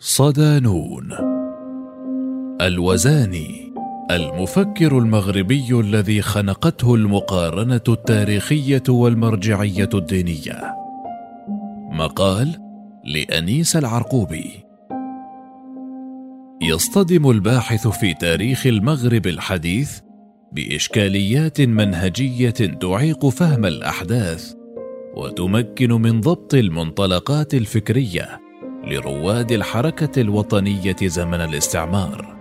صدانون. الوزاني المفكر المغربي الذي خنقته المقارنة التاريخية والمرجعية الدينية. مقال لأنيس العرقوبي. يصطدم الباحث في تاريخ المغرب الحديث بإشكاليات منهجية تعيق فهم الأحداث وتمكن من ضبط المنطلقات الفكرية. لرواد الحركة الوطنية زمن الاستعمار.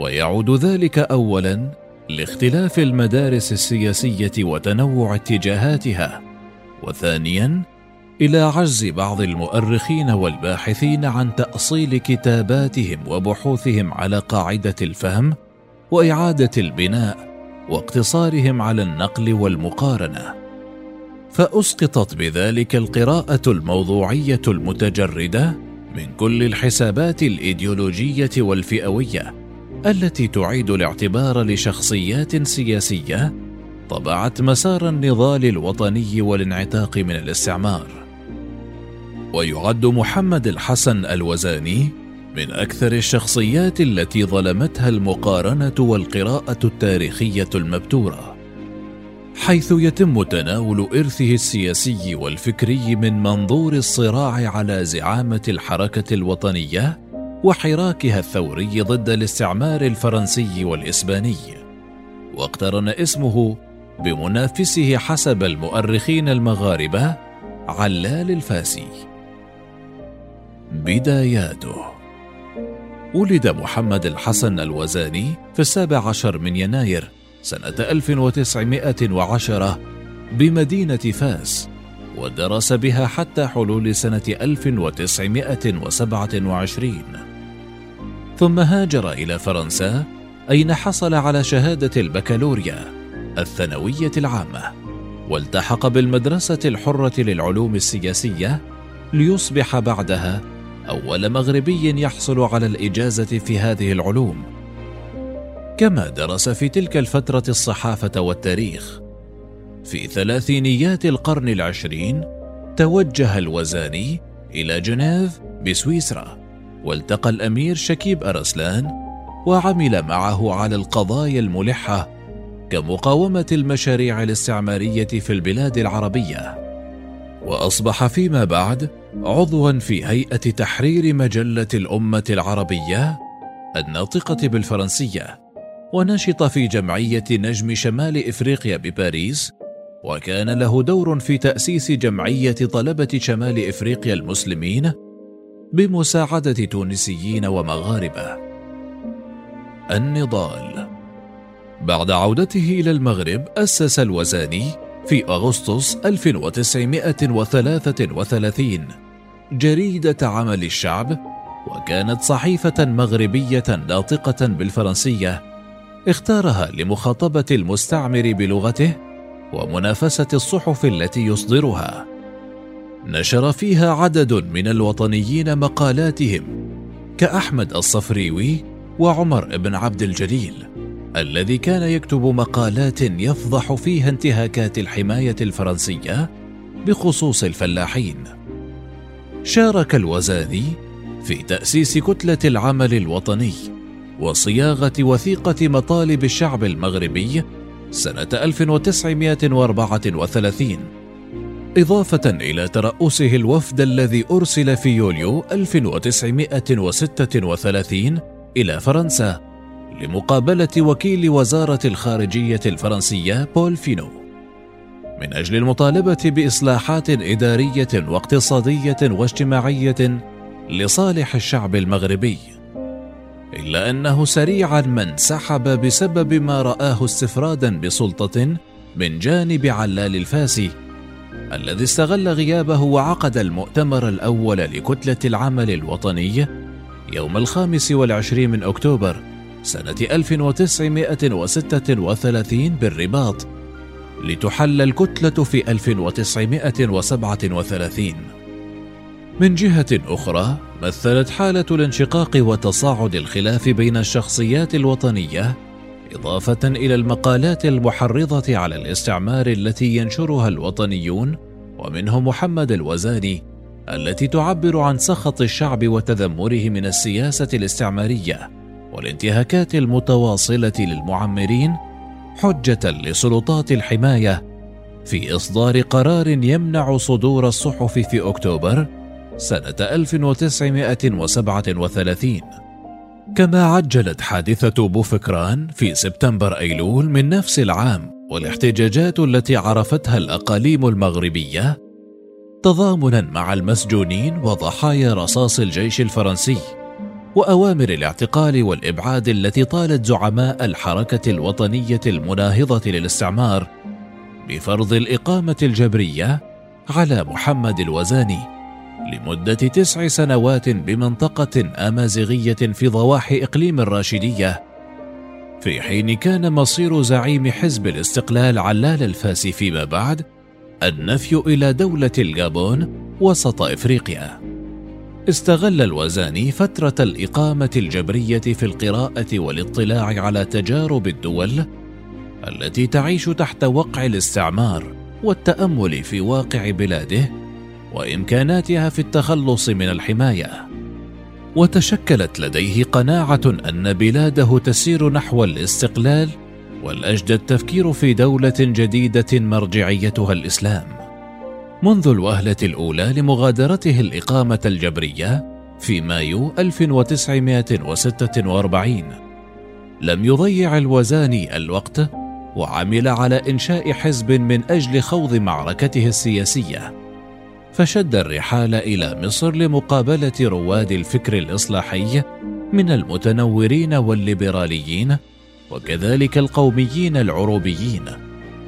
ويعود ذلك اولا لاختلاف المدارس السياسية وتنوع اتجاهاتها وثانيا إلى عجز بعض المؤرخين والباحثين عن تأصيل كتاباتهم وبحوثهم على قاعدة الفهم وإعادة البناء واقتصارهم على النقل والمقارنة. فأسقطت بذلك القراءة الموضوعية المتجردة من كل الحسابات الإيديولوجية والفئوية التي تعيد الاعتبار لشخصيات سياسية طبعت مسار النضال الوطني والانعتاق من الاستعمار. ويعد محمد الحسن الوزاني من أكثر الشخصيات التي ظلمتها المقارنة والقراءة التاريخية المبتورة. حيث يتم تناول إرثه السياسي والفكري من منظور الصراع على زعامة الحركة الوطنية وحراكها الثوري ضد الاستعمار الفرنسي والإسباني. واقترن اسمه بمنافسه حسب المؤرخين المغاربة علال الفاسي. بداياته. ولد محمد الحسن الوزاني في السابع عشر من يناير سنة 1910 بمدينة فاس ودرس بها حتى حلول سنة 1927 ثم هاجر إلى فرنسا أين حصل على شهادة البكالوريا الثانوية العامة والتحق بالمدرسة الحرة للعلوم السياسية ليصبح بعدها أول مغربي يحصل على الإجازة في هذه العلوم. كما درس في تلك الفترة الصحافة والتاريخ. في ثلاثينيات القرن العشرين توجه الوزاني إلى جنيف بسويسرا والتقى الأمير شكيب أرسلان وعمل معه على القضايا الملحة كمقاومة المشاريع الاستعمارية في البلاد العربية. وأصبح فيما بعد عضوا في هيئة تحرير مجلة الأمة العربية الناطقة بالفرنسية. ونشط في جمعية نجم شمال إفريقيا بباريس وكان له دور في تأسيس جمعية طلبة شمال إفريقيا المسلمين بمساعدة تونسيين ومغاربة. النضال بعد عودته إلى المغرب أسس الوزاني في أغسطس 1933 جريدة عمل الشعب وكانت صحيفة مغربية ناطقة بالفرنسية اختارها لمخاطبة المستعمر بلغته ومنافسة الصحف التي يصدرها. نشر فيها عدد من الوطنيين مقالاتهم كأحمد الصفريوي وعمر بن عبد الجليل الذي كان يكتب مقالات يفضح فيها انتهاكات الحماية الفرنسية بخصوص الفلاحين. شارك الوزاني في تأسيس كتلة العمل الوطني وصياغة وثيقة مطالب الشعب المغربي سنة 1934 إضافة إلى ترأسه الوفد الذي أرسل في يوليو 1936 إلى فرنسا لمقابلة وكيل وزارة الخارجية الفرنسية بول فينو. من أجل المطالبة بإصلاحات إدارية واقتصادية واجتماعية لصالح الشعب المغربي. إلا أنه سريعا ما انسحب بسبب ما رآه استفرادا بسلطة من جانب علال الفاسي الذي استغل غيابه وعقد المؤتمر الأول لكتلة العمل الوطني يوم الخامس والعشرين من أكتوبر سنة 1936 بالرباط لتحل الكتلة في 1937 من جهة أخرى مثلت حالة الانشقاق وتصاعد الخلاف بين الشخصيات الوطنية إضافة إلى المقالات المحرضة على الاستعمار التي ينشرها الوطنيون ومنهم محمد الوزاني التي تعبر عن سخط الشعب وتذمره من السياسة الاستعمارية والانتهاكات المتواصلة للمعمرين حجة لسلطات الحماية في إصدار قرار يمنع صدور الصحف في أكتوبر سنة 1937 كما عجلت حادثة بوفكران في سبتمبر أيلول من نفس العام والاحتجاجات التي عرفتها الأقاليم المغربية تضامنا مع المسجونين وضحايا رصاص الجيش الفرنسي وأوامر الاعتقال والإبعاد التي طالت زعماء الحركة الوطنية المناهضة للاستعمار بفرض الإقامة الجبرية على محمد الوزاني. لمدة تسع سنوات بمنطقة آمازيغية في ضواحي إقليم الراشدية في حين كان مصير زعيم حزب الاستقلال علال الفاسي فيما بعد النفي إلى دولة الجابون وسط إفريقيا. استغل الوزاني فترة الإقامة الجبرية في القراءة والاطلاع على تجارب الدول التي تعيش تحت وقع الاستعمار والتأمل في واقع بلاده وإمكاناتها في التخلص من الحماية. وتشكلت لديه قناعة أن بلاده تسير نحو الاستقلال والأجدى التفكير في دولة جديدة مرجعيتها الإسلام. منذ الوهلة الأولى لمغادرته الإقامة الجبرية في مايو 1946 لم يضيع الوزاني الوقت وعمل على إنشاء حزب من أجل خوض معركته السياسية. فشد الرحال إلى مصر لمقابلة رواد الفكر الإصلاحي من المتنورين والليبراليين وكذلك القوميين العروبيين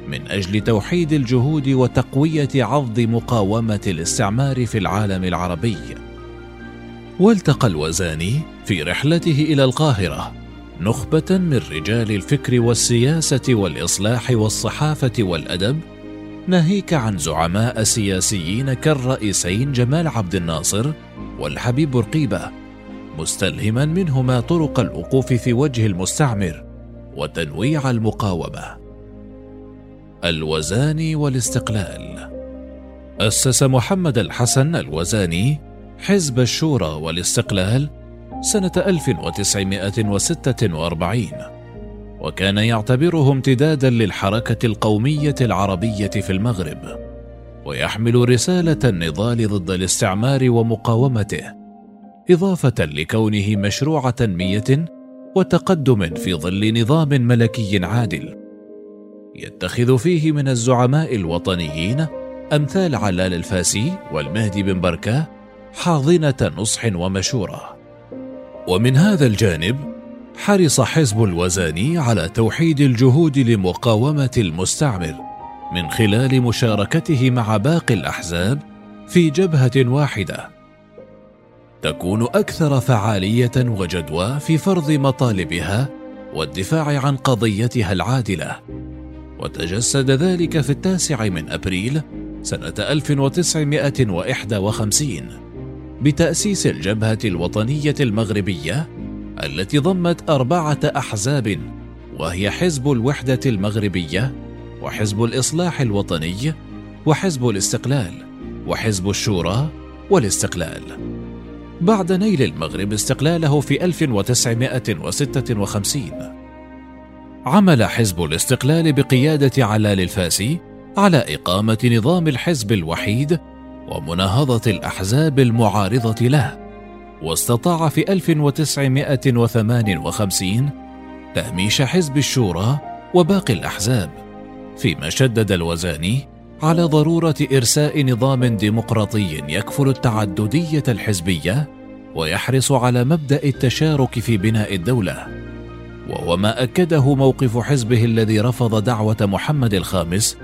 من أجل توحيد الجهود وتقوية عضد مقاومة الاستعمار في العالم العربي. والتقى الوزاني في رحلته إلى القاهرة نخبة من رجال الفكر والسياسة والإصلاح والصحافة والأدب ناهيك عن زعماء سياسيين كالرئيسين جمال عبد الناصر والحبيب بورقيبه مستلهما منهما طرق الوقوف في وجه المستعمر وتنويع المقاومة. الوزاني والاستقلال. أسس محمد الحسن الوزاني حزب الشورى والاستقلال سنة 1946 وكان يعتبره امتدادا للحركة القومية العربية في المغرب ويحمل رسالة النضال ضد الاستعمار ومقاومته إضافة لكونه مشروع تنمية وتقدم في ظل نظام ملكي عادل. يتخذ فيه من الزعماء الوطنيين أمثال علال الفاسي والمهدي بن بركة حاضنة نصح ومشورة. ومن هذا الجانب حرص حزب الوزاني على توحيد الجهود لمقاومة المستعمر من خلال مشاركته مع باقي الأحزاب في جبهة واحدة. تكون أكثر فعالية وجدوى في فرض مطالبها والدفاع عن قضيتها العادلة. وتجسد ذلك في التاسع من أبريل سنة 1951 بتأسيس الجبهة الوطنية المغربية التي ضمت أربعة أحزاب وهي حزب الوحدة المغربية وحزب الإصلاح الوطني وحزب الاستقلال وحزب الشورى والاستقلال. بعد نيل المغرب استقلاله في 1956 عمل حزب الاستقلال بقيادة علال الفاسي على إقامة نظام الحزب الوحيد ومناهضة الأحزاب المعارضة له. واستطاع في 1958 تهميش حزب الشورى وباقي الأحزاب فيما شدد الوزاني على ضرورة إرساء نظام ديمقراطي يكفل التعددية الحزبية ويحرص على مبدأ التشارك في بناء الدولة. وهو ما أكده موقف حزبه الذي رفض دعوة محمد الخامس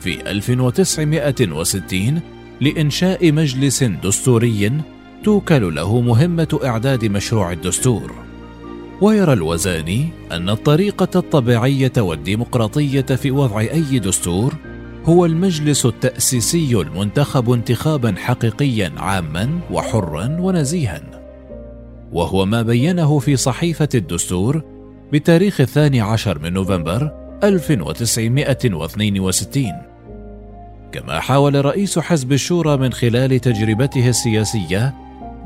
في 1960 لإنشاء مجلس دستوري توكل له مهمة إعداد مشروع الدستور. ويرى الوزاني أن الطريقة الطبيعية والديمقراطية في وضع أي دستور هو المجلس التأسيسي المنتخب انتخابا حقيقيا عاما وحرا ونزيها. وهو ما بينه في صحيفة الدستور بتاريخ الثاني عشر من نوفمبر 1962 كما حاول رئيس حزب الشورى من خلال تجربته السياسية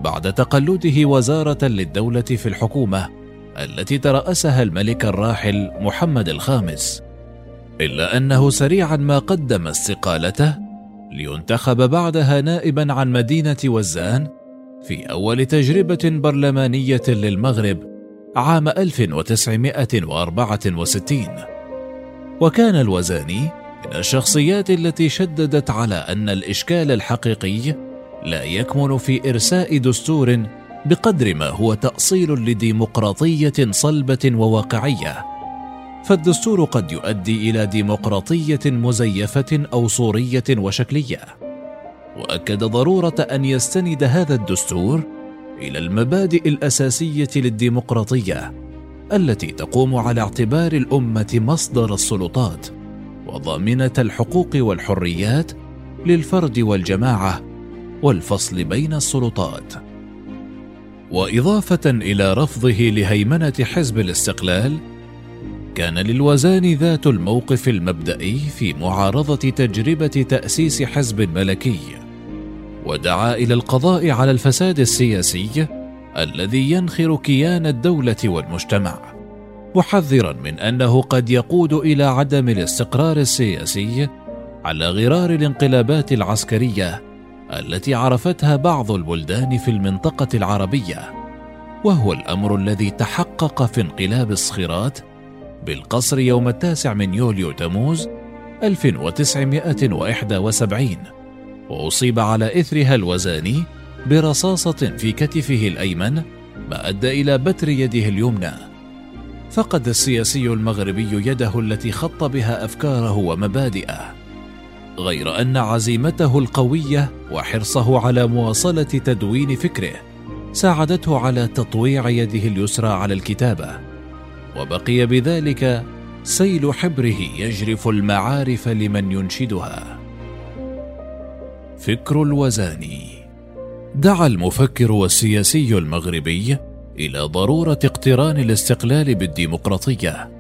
بعد تقلده وزارة للدولة في الحكومة التي ترأسها الملك الراحل محمد الخامس. إلا أنه سريعا ما قدم استقالته لينتخب بعدها نائبا عن مدينة وزان في أول تجربة برلمانية للمغرب عام 1964 وكان الوزاني من الشخصيات التي شددت على أن الإشكال الحقيقي لا يكمن في إرساء دستور بقدر ما هو تأصيل لديمقراطية صلبة وواقعية. فالدستور قد يؤدي إلى ديمقراطية مزيفة أو صورية وشكلية. وأكد ضرورة أن يستند هذا الدستور إلى المبادئ الأساسية للديمقراطية التي تقوم على اعتبار الأمة مصدر السلطات وضامنة الحقوق والحريات للفرد والجماعة والفصل بين السلطات. وإضافة إلى رفضه لهيمنة حزب الاستقلال كان للوزان ذات الموقف المبدئي في معارضة تجربة تأسيس حزب ملكي ودعا إلى القضاء على الفساد السياسي الذي ينخر كيان الدولة والمجتمع محذرا من أنه قد يقود إلى عدم الاستقرار السياسي على غرار الانقلابات العسكرية التي عرفتها بعض البلدان في المنطقة العربية وهو الأمر الذي تحقق في انقلاب الصخيرات بالقصر يوم التاسع من يوليو تموز 1971 وأصيب على إثرها الوزاني برصاصة في كتفه الأيمن ما أدى إلى بتر يده اليمنى. فقد السياسي المغربي يده التي خط بها أفكاره ومبادئه غير أن عزيمته القوية وحرصه على مواصلة تدوين فكره ساعدته على تطويع يده اليسرى على الكتابة وبقي بذلك سيل حبره يجرف المعارف لمن ينشدها. فكر الوزاني دعا المفكر والسياسي المغربي إلى ضرورة اقتران الاستقلال بالديمقراطية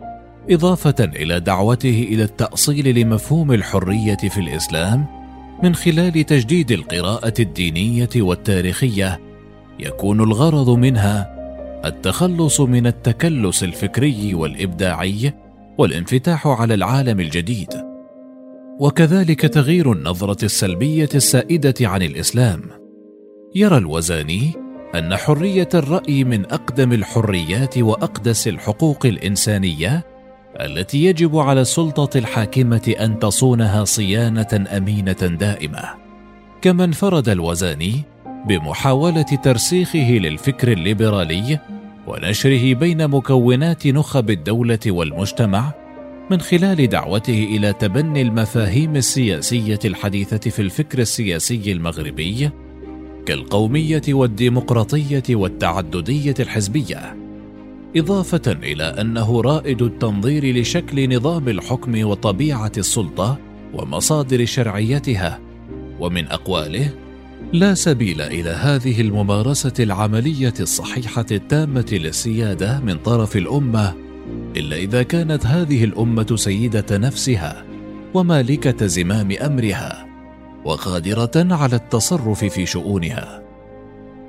إضافة إلى دعوته إلى التأصيل لمفهوم الحرية في الإسلام من خلال تجديد القراءة الدينية والتاريخية يكون الغرض منها التخلص من التكلس الفكري والإبداعي والانفتاح على العالم الجديد. وكذلك تغيير النظرة السلبية السائدة عن الإسلام. يرى الوزاني أن حرية الرأي من أقدم الحريات وأقدس الحقوق الإنسانية التي يجب على السلطة الحاكمة أن تصونها صيانة أمينة دائمة. كما انفرد الوزاني بمحاولة ترسيخه للفكر الليبرالي ونشره بين مكونات نخب الدولة والمجتمع من خلال دعوته إلى تبني المفاهيم السياسية الحديثة في الفكر السياسي المغربي كالقومية والديمقراطية والتعددية الحزبية. إضافة إلى أنه رائد التنظير لشكل نظام الحكم وطبيعة السلطة ومصادر شرعيتها ومن أقواله لا سبيل إلى هذه الممارسة العملية الصحيحة التامة للسيادة من طرف الأمة إلا إذا كانت هذه الأمة سيدة نفسها ومالكة زمام أمرها وقادرة على التصرف في شؤونها.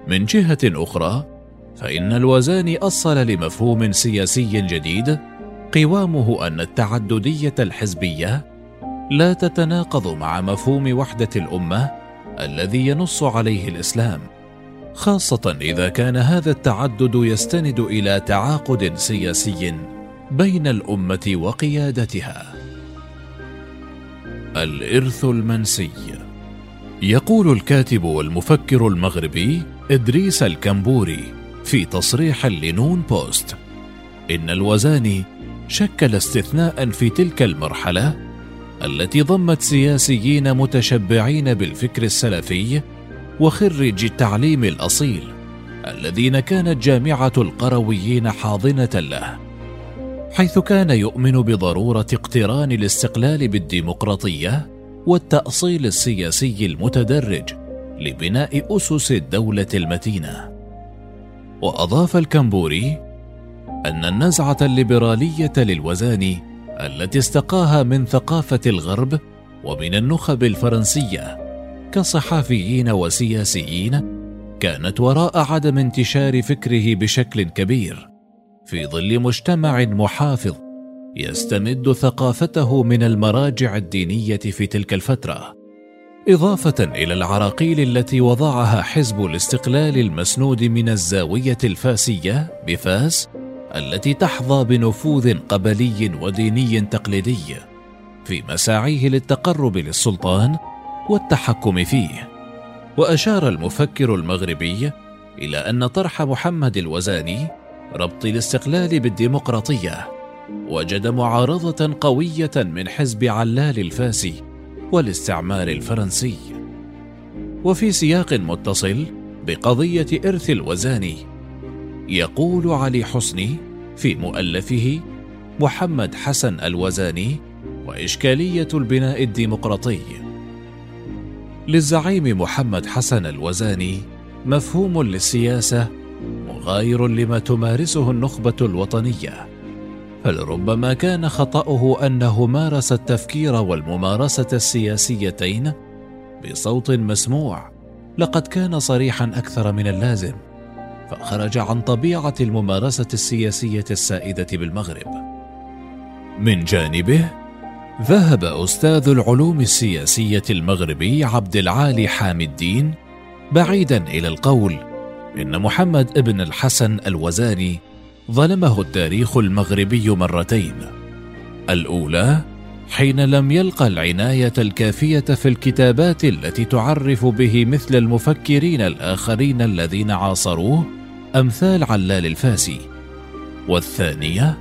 من جهة أخرى فإن الوزاني أصل لمفهوم سياسي جديد قوامه أن التعددية الحزبية لا تتناقض مع مفهوم وحدة الأمة الذي ينص عليه الإسلام خاصة إذا كان هذا التعدد يستند إلى تعاقد سياسي بين الأمة وقيادتها. الإرث المنسي. يقول الكاتب والمفكر المغربي إدريس الكمبوري في تصريح لنون بوست. إن الوزاني شكل استثناء في تلك المرحلة التي ضمت سياسيين متشبعين بالفكر السلفي وخريج التعليم الأصيل الذين كانت جامعة القرويين حاضنة له حيث كان يؤمن بضرورة اقتران الاستقلال بالديمقراطية والتأصيل السياسي المتدرج لبناء أسس الدولة المتينة. وأضاف الكمبوري أن النزعة الليبرالية للوزاني التي استقاها من ثقافة الغرب ومن النخب الفرنسية كصحفيين وسياسيين كانت وراء عدم انتشار فكره بشكل كبير في ظل مجتمع محافظ يستمد ثقافته من المراجع الدينية في تلك الفترة. إضافة إلى العراقيل التي وضعها حزب الاستقلال المسنود من الزاوية الفاسية بفاس التي تحظى بنفوذ قبلي وديني تقليدي في مساعيه للتقرب للسلطان والتحكم فيه. وأشار المفكر المغربي إلى أن طرح محمد الوزاني ربط الاستقلال بالديمقراطية وجد معارضة قوية من حزب علال الفاسي. والاستعمار الفرنسي. وفي سياق متصل بقضية إرث الوزاني يقول علي حسني في مؤلفه محمد حسن الوزاني وإشكالية البناء الديمقراطي. للزعيم محمد حسن الوزاني مفهوم للسياسة مغاير لما تمارسه النخبة الوطنية. فلربما كان خطأه أنه مارس التفكير والممارسة السياسيتين بصوت مسموع. لقد كان صريحا أكثر من اللازم. فخرج عن طبيعة الممارسة السياسية السائدة بالمغرب. من جانبه ذهب أستاذ العلوم السياسية المغربي عبد العالي حامي الدين بعيدا إلى القول إن محمد ابن الحسن الوزاني ظلمه التاريخ المغربي مرتين. الأولى حين لم يلقى العناية الكافية في الكتابات التي تعرف به مثل المفكرين الآخرين الذين عاصروه أمثال علال الفاسي. والثانية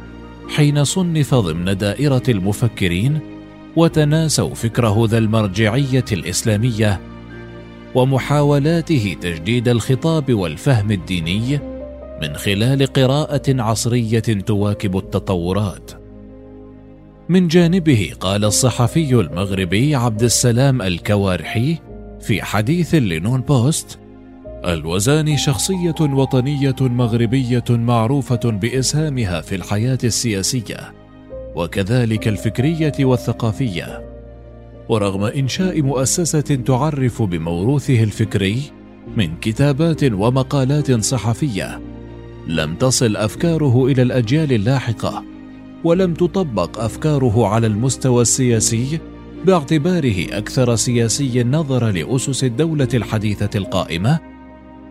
حين صنف ضمن دائرة المفكرين وتناسوا فكره ذا المرجعية الإسلامية ومحاولاته تجديد الخطاب والفهم الديني من خلال قراءة عصرية تواكب التطورات. من جانبه قال الصحفي المغربي عبد السلام الكوارحي في حديث لنون بوست الوزاني شخصية وطنية مغربية معروفة بإسهامها في الحياة السياسية وكذلك الفكرية والثقافية. ورغم إنشاء مؤسسة تعرف بموروثه الفكري من كتابات ومقالات صحفية لم تصل أفكاره إلى الأجيال اللاحقة ولم تطبق أفكاره على المستوى السياسي باعتباره أكثر سياسي نظر لأسس الدولة الحديثة القائمة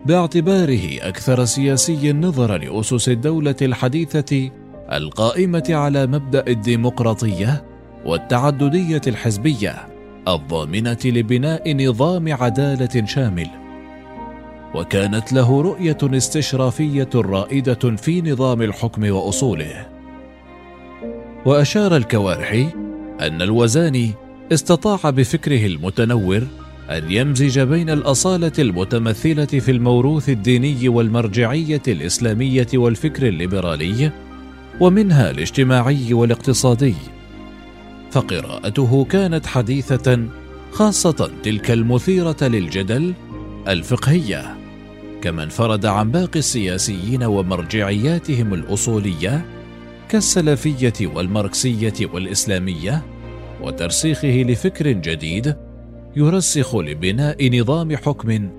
باعتباره أكثر سياسي نظر لأسس الدولة الحديثة القائمة على مبدأ الديمقراطية والتعددية الحزبية الضامنة لبناء نظام عدالة شامل. وكانت له رؤية استشرافية رائدة في نظام الحكم وأصوله. وأشار الكوارحي أن الوزاني استطاع بفكره المتنور أن يمزج بين الأصالة المتمثلة في الموروث الديني والمرجعية الإسلامية والفكر الليبرالي ومنها الاجتماعي والاقتصادي. فقراءته كانت حديثة خاصة تلك المثيرة للجدل الفقهية. كما انفرد عن باقي السياسيين ومرجعياتهم الأصولية كالسلفية والماركسية والإسلامية وترسيخه لفكر جديد يرسخ لبناء نظام حكم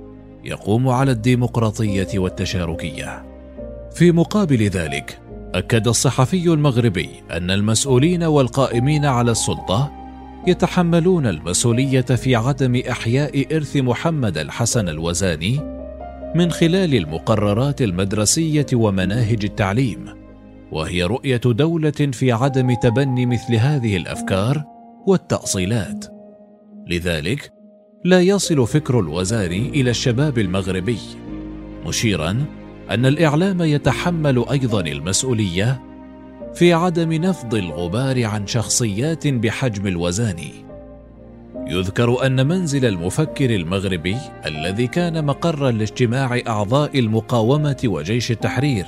يقوم على الديمقراطية والتشاركية. في مقابل ذلك أكد الصحفي المغربي أن المسؤولين والقائمين على السلطة يتحملون المسؤولية في عدم إحياء إرث محمد الحسن الوزاني من خلال المقررات المدرسية ومناهج التعليم وهي رؤية دولة في عدم تبني مثل هذه الأفكار والتأصيلات. لذلك لا يصل فكر الوزاري إلى الشباب المغربي مشيرا أن الإعلام يتحمل أيضا المسؤولية في عدم نفض الغبار عن شخصيات بحجم الوزاني. يذكر أن منزل المفكر المغربي الذي كان مقرا لاجتماع أعضاء المقاومة وجيش التحرير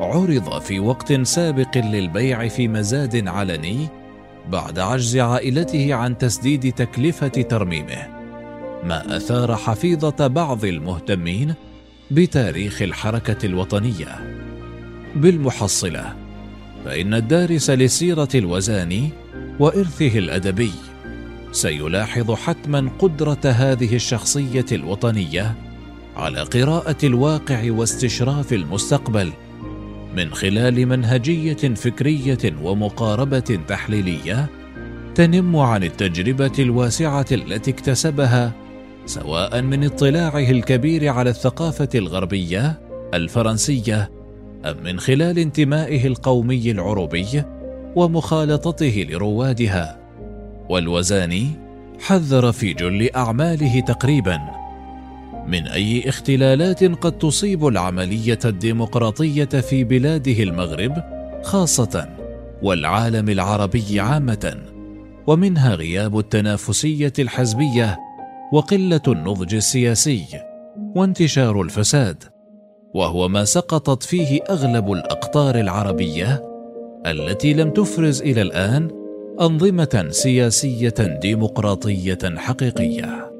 عرض في وقت سابق للبيع في مزاد علني بعد عجز عائلته عن تسديد تكلفة ترميمه ما أثار حفيظة بعض المهتمين بتاريخ الحركة الوطنية. بالمحصلة فإن الدارس لسيرة الوزاني وإرثه الأدبي سيلاحظ حتما قدرة هذه الشخصية الوطنية على قراءة الواقع واستشراف المستقبل من خلال منهجية فكرية ومقاربة تحليلية تنم عن التجربة الواسعة التي اكتسبها سواء من اطلاعه الكبير على الثقافة الغربية الفرنسية أم من خلال انتمائه القومي العربي ومخالطته لروادها. والوزاني حذر في جل أعماله تقريبا. من أي اختلالات قد تصيب العملية الديمقراطية في بلاده المغرب خاصة والعالم العربي عامة ومنها غياب التنافسية الحزبية وقلة النضج السياسي وانتشار الفساد وهو ما سقطت فيه أغلب الأقطار العربية التي لم تفرز إلى الآن أنظمة سياسية ديمقراطية حقيقية.